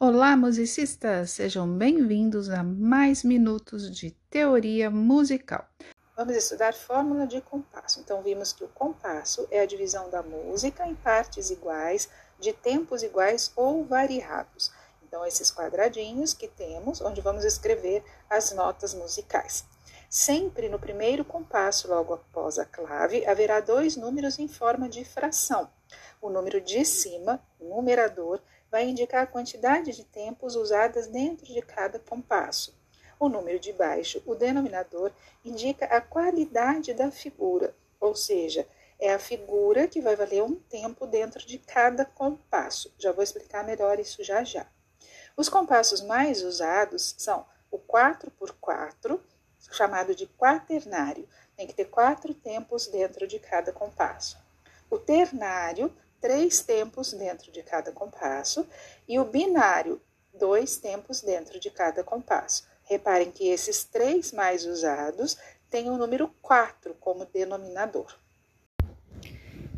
Olá, musicistas! Sejam bem-vindos a mais minutos de teoria musical. Vamos estudar fórmula de compasso. Então, vimos que o compasso é a divisão da música em partes iguais, de tempos iguais ou variados. Então, esses quadradinhos que temos, onde vamos escrever as notas musicais. Sempre no primeiro compasso, logo após a clave, haverá dois números em forma de fração. O número de cima, numerador, vai indicar a quantidade de tempos usadas dentro de cada compasso. O número de baixo, o denominador, indica a qualidade da figura, ou seja, é a figura que vai valer um tempo dentro de cada compasso. Já vou explicar melhor isso já já. Os compassos mais usados são o 4 por 4, chamado de quaternário, tem que ter quatro tempos dentro de cada compasso. O ternário, três tempos dentro de cada compasso, e o binário, dois tempos dentro de cada compasso. Reparem que esses três mais usados têm o número 4 como denominador.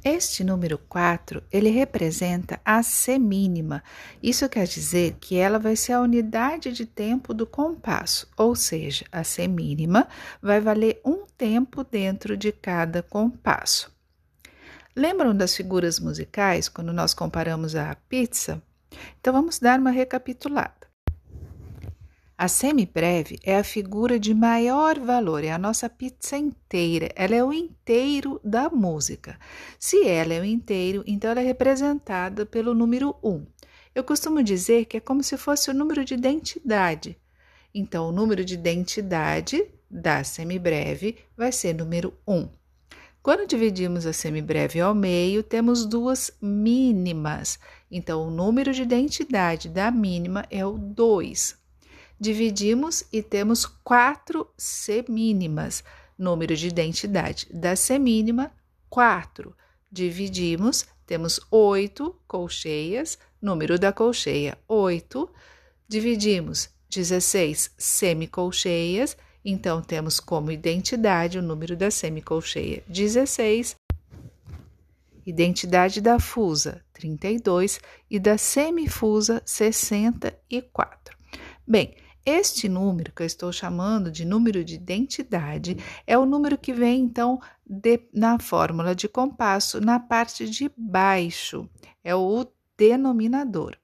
Este número 4, ele representa a semínima. Isso quer dizer que ela vai ser a unidade de tempo do compasso, ou seja, a semínima vai valer um tempo dentro de cada compasso. Lembram das figuras musicais quando nós comparamos a pizza? Então vamos dar uma recapitulada. A semibreve é a figura de maior valor, é a nossa pizza inteira, ela é o inteiro da música. Se ela é o inteiro, então ela é representada pelo número 1. Eu costumo dizer que é como se fosse o número de identidade. Então, o número de identidade da semibreve vai ser número 1. Quando dividimos a semibreve ao meio, temos duas mínimas. Então, o número de identidade da mínima é o 2. Dividimos e temos quatro semínimas. Número de identidade da semínima, 4. Dividimos, temos 8 colcheias. Número da colcheia, 8. Dividimos 16 semicolcheias então, temos como identidade o número da semicolcheia 16, identidade da fusa 32 e da semifusa 64. Bem, este número que eu estou chamando de número de identidade é o número que vem então de, na fórmula de compasso na parte de baixo, é o denominador.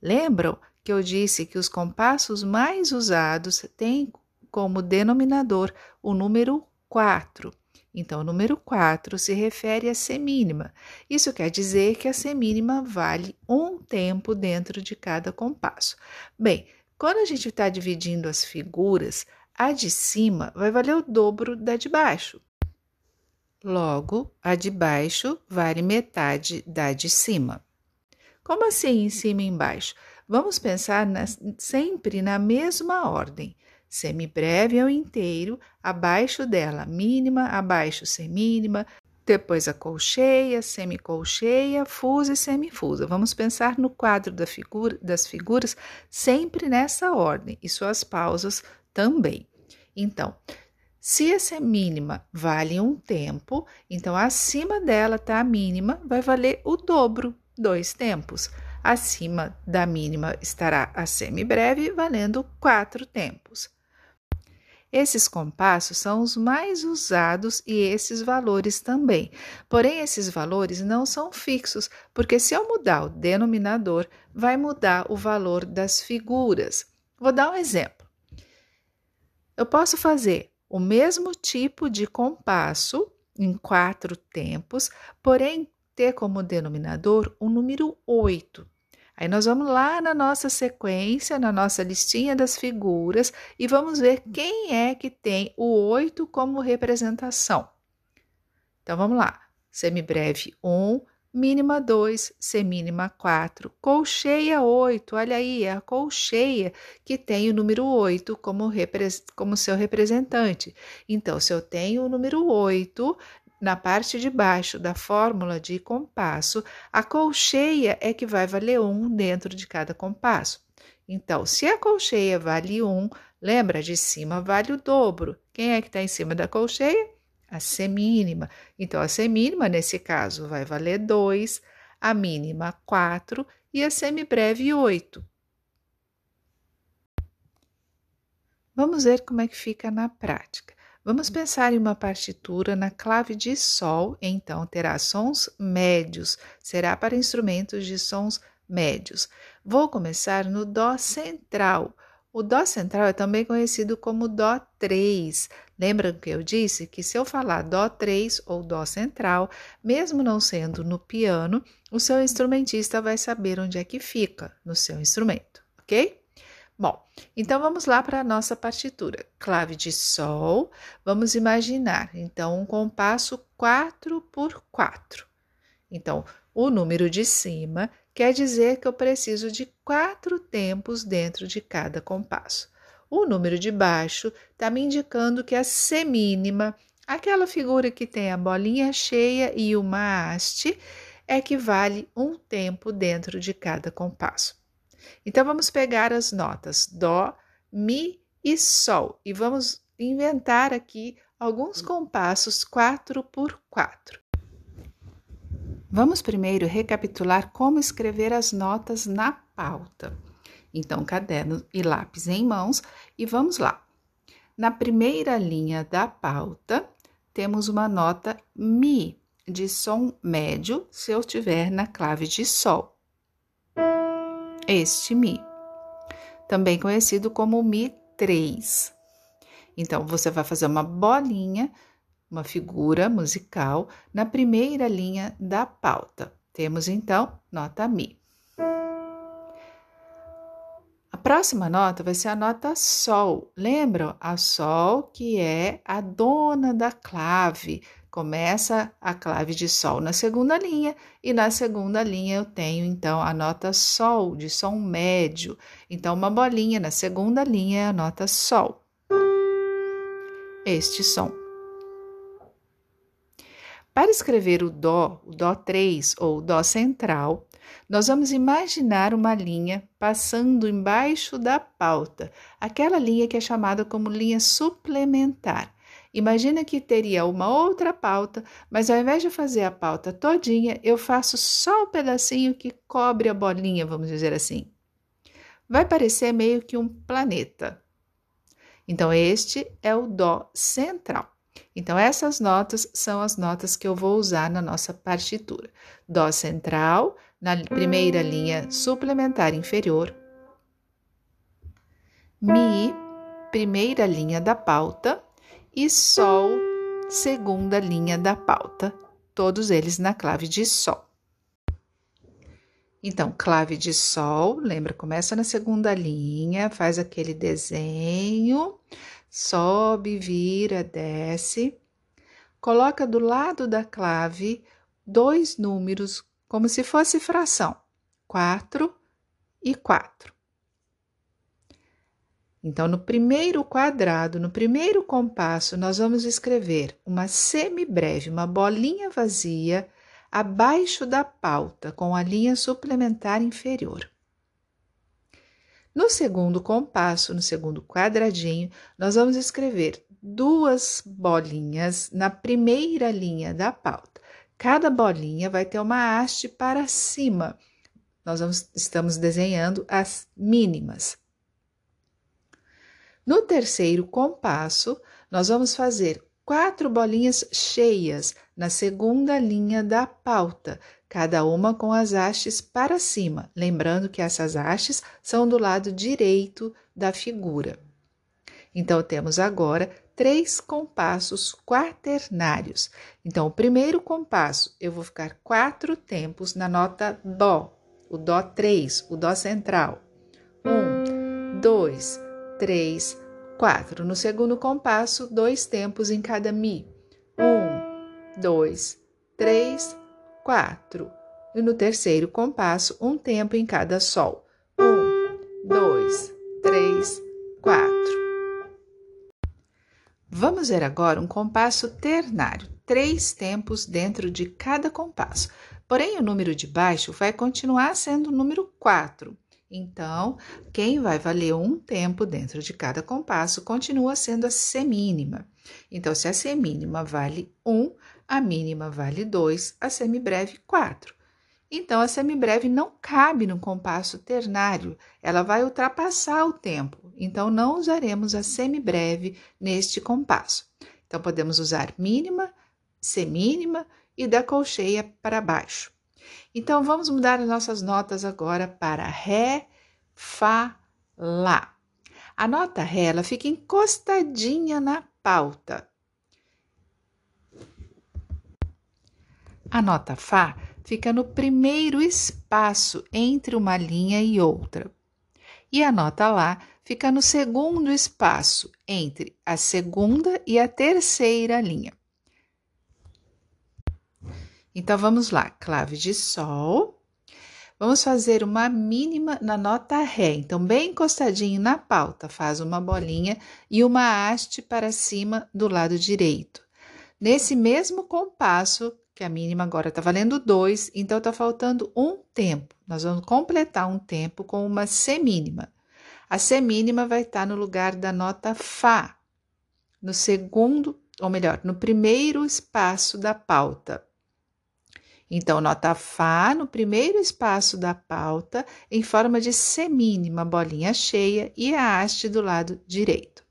Lembram que eu disse que os compassos mais usados têm como denominador o número 4. Então, o número 4 se refere à semínima. Isso quer dizer que a semínima vale um tempo dentro de cada compasso. Bem, quando a gente está dividindo as figuras, a de cima vai valer o dobro da de baixo. Logo, a de baixo vale metade da de cima. Como assim em cima e embaixo? Vamos pensar na, sempre na mesma ordem. Semibreve é o inteiro, abaixo dela mínima, abaixo semínima, depois a colcheia, semicolcheia, fusa e semifusa. Vamos pensar no quadro da figura, das figuras sempre nessa ordem e suas pausas também. Então, se essa mínima vale um tempo, então acima dela está a mínima, vai valer o dobro, dois tempos. Acima da mínima estará a semibreve, valendo quatro tempos. Esses compassos são os mais usados e esses valores também. Porém, esses valores não são fixos, porque se eu mudar o denominador, vai mudar o valor das figuras. Vou dar um exemplo. Eu posso fazer o mesmo tipo de compasso em quatro tempos, porém ter como denominador o número 8. Aí nós vamos lá na nossa sequência, na nossa listinha das figuras e vamos ver quem é que tem o 8 como representação. Então vamos lá. Semibreve 1, mínima 2, semínima 4, colcheia 8. Olha aí, é a colcheia que tem o número 8 como, como seu representante. Então, se eu tenho o número 8, na parte de baixo da fórmula de compasso, a colcheia é que vai valer 1 dentro de cada compasso. Então, se a colcheia vale 1, lembra, de cima vale o dobro. Quem é que está em cima da colcheia? A semínima. Então, a semínima, nesse caso, vai valer 2, a mínima 4 e a semibreve 8. Vamos ver como é que fica na prática. Vamos pensar em uma partitura na clave de Sol, então terá sons médios, será para instrumentos de sons médios. Vou começar no Dó central. O Dó central é também conhecido como Dó 3. Lembram que eu disse que se eu falar Dó 3 ou Dó central, mesmo não sendo no piano, o seu instrumentista vai saber onde é que fica no seu instrumento, ok? Bom, então vamos lá para a nossa partitura. Clave de Sol, vamos imaginar, então, um compasso 4 por 4. Então, o número de cima quer dizer que eu preciso de quatro tempos dentro de cada compasso. O número de baixo está me indicando que a semínima, aquela figura que tem a bolinha cheia e uma haste, é que vale um tempo dentro de cada compasso. Então vamos pegar as notas Dó, Mi e Sol e vamos inventar aqui alguns compassos 4 por 4. Vamos primeiro recapitular como escrever as notas na pauta. Então, caderno e lápis em mãos e vamos lá. Na primeira linha da pauta, temos uma nota Mi de som médio se eu estiver na clave de Sol este Mi, também conhecido como Mi 3. Então, você vai fazer uma bolinha, uma figura musical na primeira linha da pauta. Temos então nota Mi. A próxima nota vai ser a nota Sol. Lembram? A Sol, que é a dona da clave, Começa a clave de Sol na segunda linha, e na segunda linha eu tenho então a nota Sol, de som médio. Então, uma bolinha na segunda linha é a nota Sol. Este som. Para escrever o Dó, o Dó 3 ou Dó central, nós vamos imaginar uma linha passando embaixo da pauta, aquela linha que é chamada como linha suplementar. Imagina que teria uma outra pauta, mas ao invés de fazer a pauta todinha, eu faço só o pedacinho que cobre a bolinha, vamos dizer assim. Vai parecer meio que um planeta. Então, este é o Dó central. Então, essas notas são as notas que eu vou usar na nossa partitura. Dó central, na primeira linha suplementar inferior. Mi, primeira linha da pauta e Sol, segunda linha da pauta, todos eles na clave de Sol. Então, clave de Sol, lembra, começa na segunda linha, faz aquele desenho, sobe, vira, desce, coloca do lado da clave dois números como se fosse fração, 4 e 4. Então, no primeiro quadrado, no primeiro compasso, nós vamos escrever uma semibreve, uma bolinha vazia, abaixo da pauta, com a linha suplementar inferior. No segundo compasso, no segundo quadradinho, nós vamos escrever duas bolinhas na primeira linha da pauta. Cada bolinha vai ter uma haste para cima. Nós vamos, estamos desenhando as mínimas. No terceiro compasso, nós vamos fazer quatro bolinhas cheias na segunda linha da pauta, cada uma com as hastes para cima, lembrando que essas hastes são do lado direito da figura. Então, temos agora três compassos quaternários. Então, o primeiro compasso, eu vou ficar quatro tempos na nota Dó, o Dó 3, o Dó central. Um, dois, 3, 4. No segundo compasso, dois tempos em cada Mi. 1, 2, 3, 4. E no terceiro compasso, um tempo em cada Sol. 1, 2, 3, 4. Vamos ver agora um compasso ternário, três tempos dentro de cada compasso. Porém, o número de baixo vai continuar sendo o número 4. Então, quem vai valer um tempo dentro de cada compasso continua sendo a semínima. Então, se a semínima vale 1, a mínima vale 2, a semibreve 4. Então, a semibreve não cabe no compasso ternário, ela vai ultrapassar o tempo. então não usaremos a semibreve neste compasso. Então, podemos usar mínima, semínima e da colcheia para baixo. Então, vamos mudar as nossas notas agora para Ré, Fá, Lá. A nota Ré ela fica encostadinha na pauta. A nota Fá fica no primeiro espaço entre uma linha e outra. E a nota Lá fica no segundo espaço entre a segunda e a terceira linha. Então vamos lá, clave de Sol. Vamos fazer uma mínima na nota Ré. Então, bem encostadinho na pauta, faz uma bolinha e uma haste para cima do lado direito. Nesse mesmo compasso, que a mínima agora está valendo 2, então está faltando um tempo. Nós vamos completar um tempo com uma semínima. A semínima vai estar tá no lugar da nota Fá, no segundo, ou melhor, no primeiro espaço da pauta. Então, nota Fá no primeiro espaço da pauta, em forma de semínima, bolinha cheia e a haste do lado direito.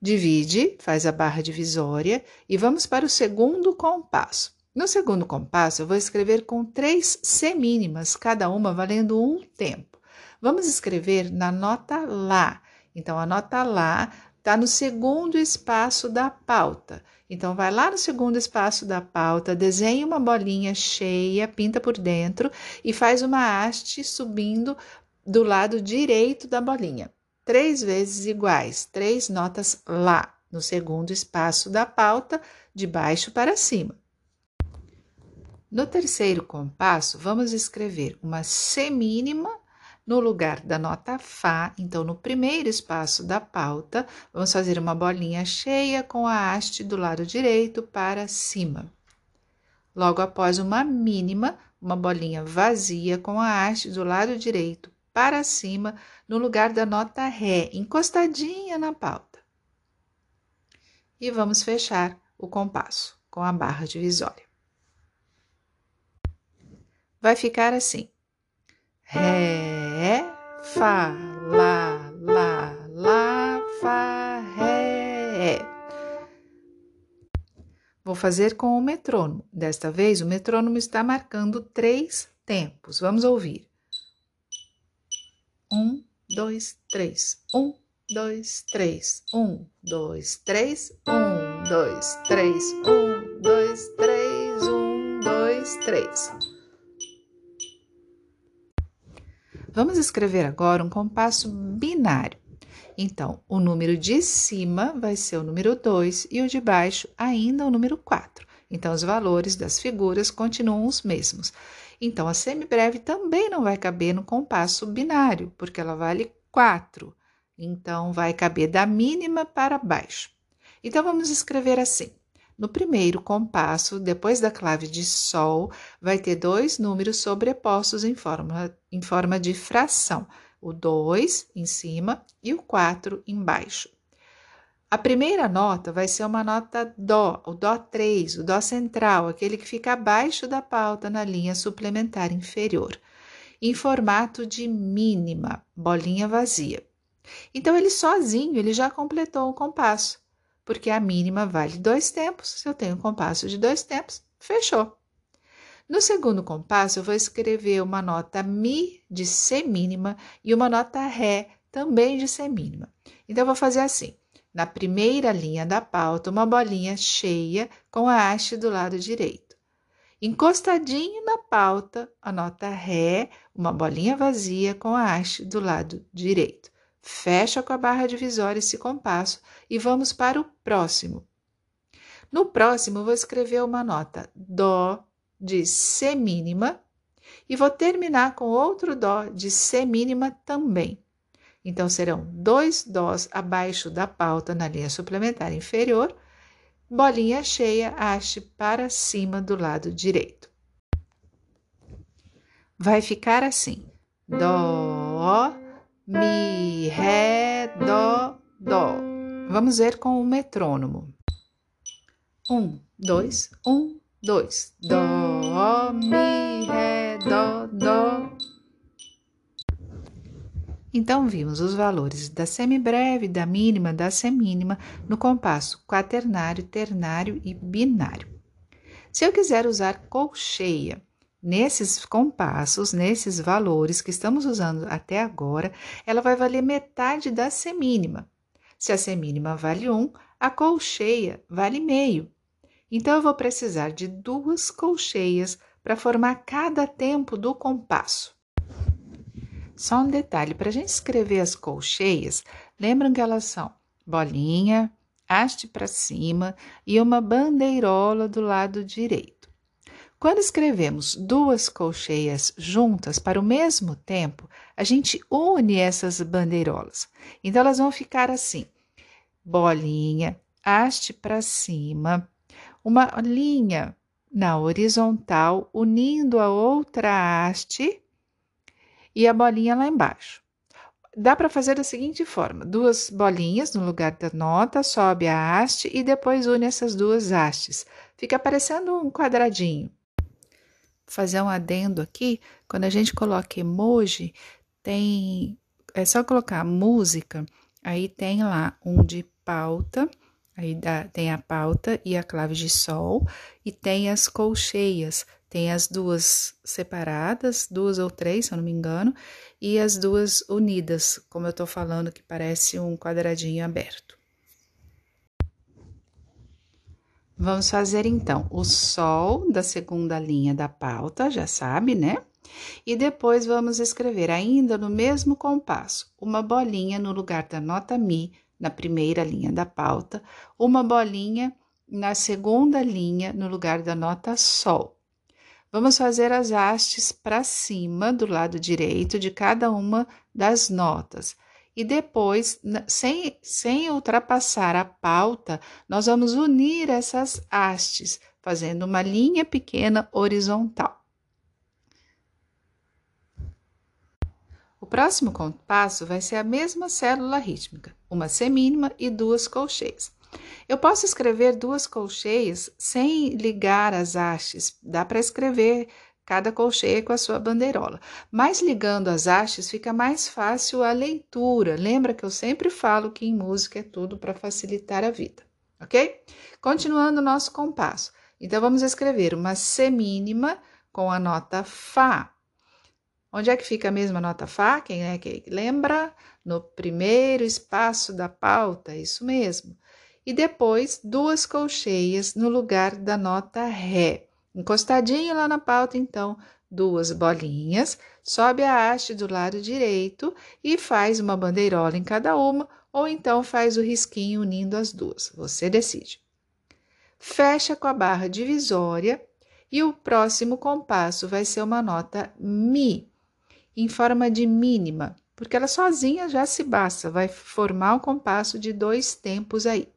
Divide, faz a barra divisória e vamos para o segundo compasso. No segundo compasso, eu vou escrever com três semínimas, cada uma valendo um tempo. Vamos escrever na nota Lá. Então, a nota Lá está no segundo espaço da pauta. Então, vai lá no segundo espaço da pauta, desenha uma bolinha cheia, pinta por dentro e faz uma haste subindo do lado direito da bolinha. Três vezes iguais, três notas lá, no segundo espaço da pauta, de baixo para cima. No terceiro compasso, vamos escrever uma semínima no lugar da nota Fá, então no primeiro espaço da pauta, vamos fazer uma bolinha cheia com a haste do lado direito para cima. Logo após uma mínima, uma bolinha vazia com a haste do lado direito para cima, no lugar da nota Ré, encostadinha na pauta. E vamos fechar o compasso com a barra divisória. Vai ficar assim. Ré, Fá, Lá, Lá, Lá, Fá, Ré. Vou fazer com o metrônomo. Desta vez, o metrônomo está marcando três tempos. Vamos ouvir. Um, dois, três. Um, dois, três. Um, dois, três. Um, dois, três. Um, dois, três. Um, dois, três. Vamos escrever agora um compasso binário. Então, o número de cima vai ser o número 2 e o de baixo ainda o número 4. Então, os valores das figuras continuam os mesmos. Então, a semibreve também não vai caber no compasso binário, porque ela vale 4. Então, vai caber da mínima para baixo. Então, vamos escrever assim. No primeiro compasso, depois da clave de Sol, vai ter dois números sobrepostos em forma, em forma de fração, o 2 em cima e o 4 embaixo. A primeira nota vai ser uma nota Dó, o Dó 3, o Dó central, aquele que fica abaixo da pauta na linha suplementar inferior, em formato de mínima, bolinha vazia. Então, ele sozinho, ele já completou o compasso porque a mínima vale dois tempos. Se eu tenho um compasso de dois tempos, fechou. No segundo compasso, eu vou escrever uma nota Mi de semínima e uma nota Ré também de semínima. Então, eu vou fazer assim. Na primeira linha da pauta, uma bolinha cheia com a haste do lado direito. Encostadinho na pauta, a nota Ré, uma bolinha vazia com a haste do lado direito. Fecha com a barra divisória esse compasso e vamos para o próximo. No próximo, vou escrever uma nota Dó de semínima e vou terminar com outro Dó de semínima também. Então, serão dois Dós abaixo da pauta na linha suplementar inferior, bolinha cheia, haste para cima do lado direito. Vai ficar assim: Dó, Mi, Ré, Dó, Dó. Vamos ver com o metrônomo. Um, dois, um, dois. Dó, Mi, Ré, Dó, Dó. Então, vimos os valores da semibreve, da mínima, da semínima no compasso quaternário, ternário e binário. Se eu quiser usar colcheia nesses compassos, nesses valores que estamos usando até agora, ela vai valer metade da semínima. Se a semínima vale 1, a colcheia vale meio. Então, eu vou precisar de duas colcheias para formar cada tempo do compasso. Só um detalhe: para a gente escrever as colcheias, lembram que elas são bolinha, haste para cima e uma bandeirola do lado direito. Quando escrevemos duas colcheias juntas para o mesmo tempo, a gente une essas bandeirolas. Então, elas vão ficar assim: bolinha, haste para cima, uma linha na horizontal unindo a outra haste e a bolinha lá embaixo. Dá para fazer da seguinte forma: duas bolinhas no lugar da nota, sobe a haste e depois une essas duas hastes. Fica parecendo um quadradinho. Fazer um adendo aqui, quando a gente coloca emoji, tem é só colocar música, aí tem lá um de pauta, aí dá, tem a pauta e a clave de sol, e tem as colcheias, tem as duas separadas, duas ou três, se eu não me engano, e as duas unidas, como eu estou falando, que parece um quadradinho aberto. Vamos fazer então o sol da segunda linha da pauta, já sabe, né? E depois vamos escrever ainda no mesmo compasso, uma bolinha no lugar da nota Mi na primeira linha da pauta, uma bolinha na segunda linha no lugar da nota Sol. Vamos fazer as hastes para cima do lado direito de cada uma das notas. E depois, sem, sem ultrapassar a pauta, nós vamos unir essas hastes, fazendo uma linha pequena horizontal. O próximo compasso vai ser a mesma célula rítmica, uma semínima e duas colcheias. Eu posso escrever duas colcheias sem ligar as hastes, dá para escrever cada colcheia com a sua bandeirola. Mas ligando as hastes fica mais fácil a leitura. Lembra que eu sempre falo que em música é tudo para facilitar a vida, ok? Continuando o nosso compasso. Então vamos escrever uma semínima com a nota Fá. Onde é que fica a mesma nota Fá? Quem é que lembra? No primeiro espaço da pauta, isso mesmo e depois duas colcheias no lugar da nota Ré. Encostadinho lá na pauta, então, duas bolinhas, sobe a haste do lado direito e faz uma bandeirola em cada uma, ou então faz o risquinho unindo as duas. Você decide. Fecha com a barra divisória e o próximo compasso vai ser uma nota Mi, em forma de mínima, porque ela sozinha já se basta, vai formar um compasso de dois tempos aí.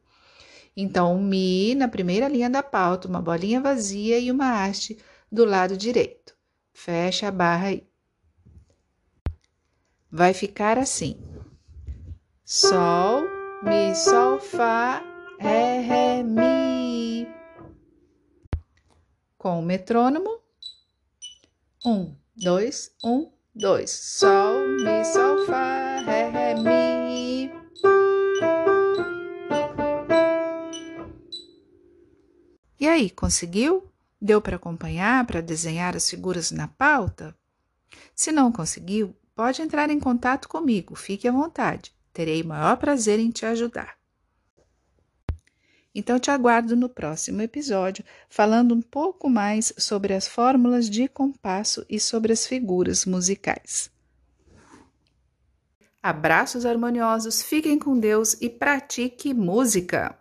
Então, Mi na primeira linha da pauta, uma bolinha vazia e uma haste do lado direito. Fecha a barra aí. Vai ficar assim: Sol, Mi, Sol, Fá, Ré, Ré, Mi. Com o metrônomo. Um, dois, um, dois. Sol, Mi, Sol, Fá, Ré, Ré, Mi. E aí, conseguiu? Deu para acompanhar, para desenhar as figuras na pauta? Se não conseguiu, pode entrar em contato comigo, fique à vontade. Terei o maior prazer em te ajudar. Então, te aguardo no próximo episódio, falando um pouco mais sobre as fórmulas de compasso e sobre as figuras musicais. Abraços harmoniosos, fiquem com Deus e pratique música!